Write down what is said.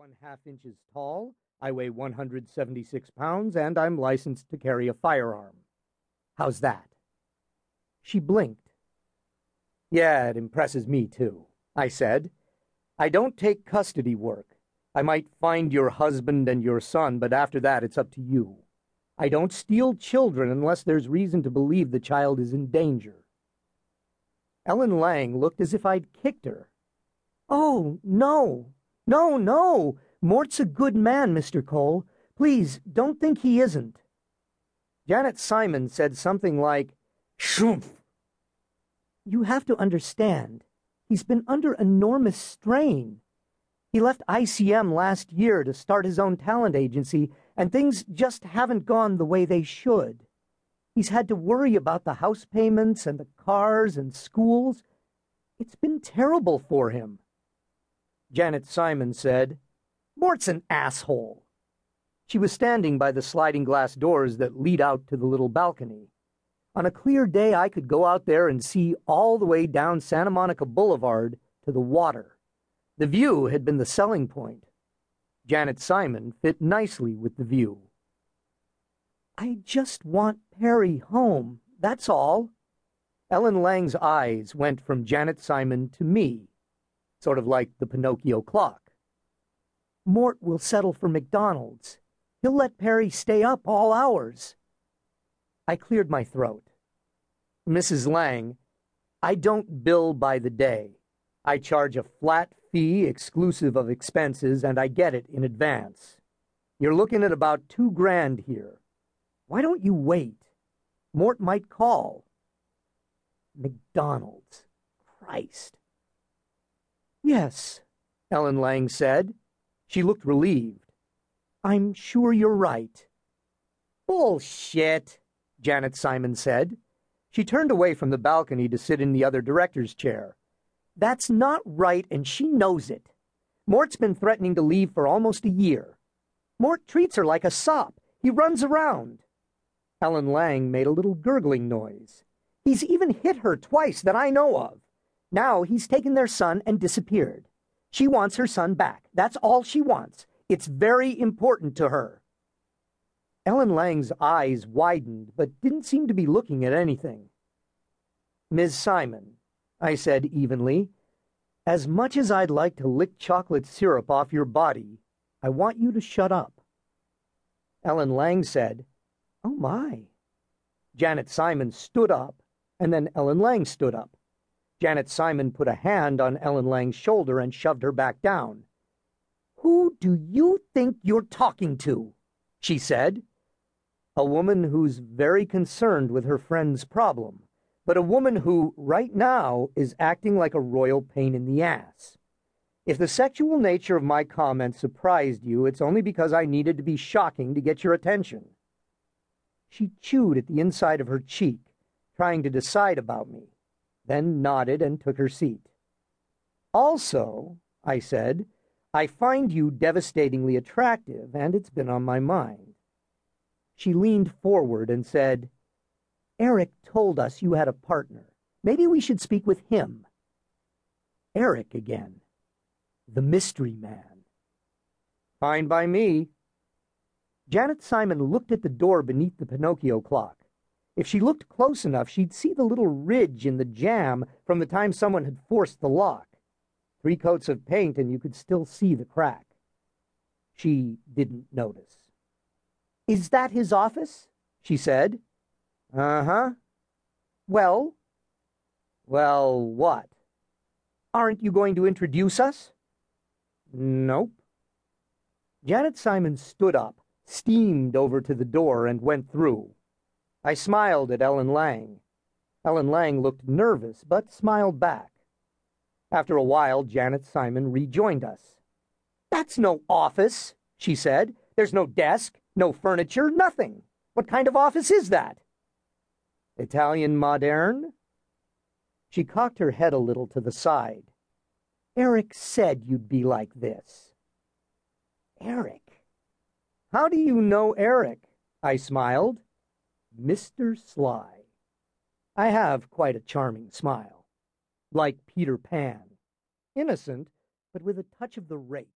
one half inches tall, I weigh 176 pounds, and I'm licensed to carry a firearm. How's that? She blinked. Yeah, it impresses me, too, I said. I don't take custody work. I might find your husband and your son, but after that it's up to you. I don't steal children unless there's reason to believe the child is in danger. Ellen Lang looked as if I'd kicked her. Oh, no, no, no. Mort's a good man, Mr. Cole. Please, don't think he isn't. Janet Simon said something like, Shumph. You have to understand. He's been under enormous strain. He left ICM last year to start his own talent agency, and things just haven't gone the way they should. He's had to worry about the house payments and the cars and schools. It's been terrible for him. Janet Simon said, Mort's an asshole. She was standing by the sliding glass doors that lead out to the little balcony. On a clear day, I could go out there and see all the way down Santa Monica Boulevard to the water. The view had been the selling point. Janet Simon fit nicely with the view. I just want Perry home, that's all. Ellen Lang's eyes went from Janet Simon to me, sort of like the Pinocchio clock. Mort will settle for McDonald's. He'll let Perry stay up all hours. I cleared my throat. Mrs. Lang, I don't bill by the day. I charge a flat fee exclusive of expenses, and I get it in advance. You're looking at about two grand here. Why don't you wait? Mort might call. McDonald's. Christ. Yes, Ellen Lang said. She looked relieved. I'm sure you're right. Bullshit, Janet Simon said. She turned away from the balcony to sit in the other director's chair. That's not right, and she knows it. Mort's been threatening to leave for almost a year. Mort treats her like a sop. He runs around. Ellen Lang made a little gurgling noise. He's even hit her twice that I know of. Now he's taken their son and disappeared. She wants her son back. That's all she wants. It's very important to her. Ellen Lang's eyes widened, but didn't seem to be looking at anything. Ms. Simon, I said evenly, as much as I'd like to lick chocolate syrup off your body, I want you to shut up. Ellen Lang said, Oh, my. Janet Simon stood up, and then Ellen Lang stood up. Janet Simon put a hand on Ellen Lang's shoulder and shoved her back down. Who do you think you're talking to? she said. A woman who's very concerned with her friend's problem, but a woman who, right now, is acting like a royal pain in the ass. If the sexual nature of my comment surprised you, it's only because I needed to be shocking to get your attention. She chewed at the inside of her cheek, trying to decide about me, then nodded and took her seat. Also, I said, I find you devastatingly attractive, and it's been on my mind. She leaned forward and said, Eric told us you had a partner. Maybe we should speak with him. Eric again. The mystery man. Fine by me, Janet Simon looked at the door beneath the Pinocchio clock. If she looked close enough, she'd see the little ridge in the jamb from the time someone had forced the lock. Three coats of paint, and you could still see the crack. She didn't notice. Is that his office? she said. Uh huh. Well? Well, what? Aren't you going to introduce us? Nope. Janet Simon stood up steamed over to the door and went through. I smiled at Ellen Lang. Ellen Lang looked nervous, but smiled back. After a while, Janet Simon rejoined us. That's no office, she said. There's no desk, no furniture, nothing. What kind of office is that? Italian modern? She cocked her head a little to the side. Eric said you'd be like this. Eric? How do you know Eric? I smiled. Mr. Sly. I have quite a charming smile. Like Peter Pan. Innocent, but with a touch of the rake.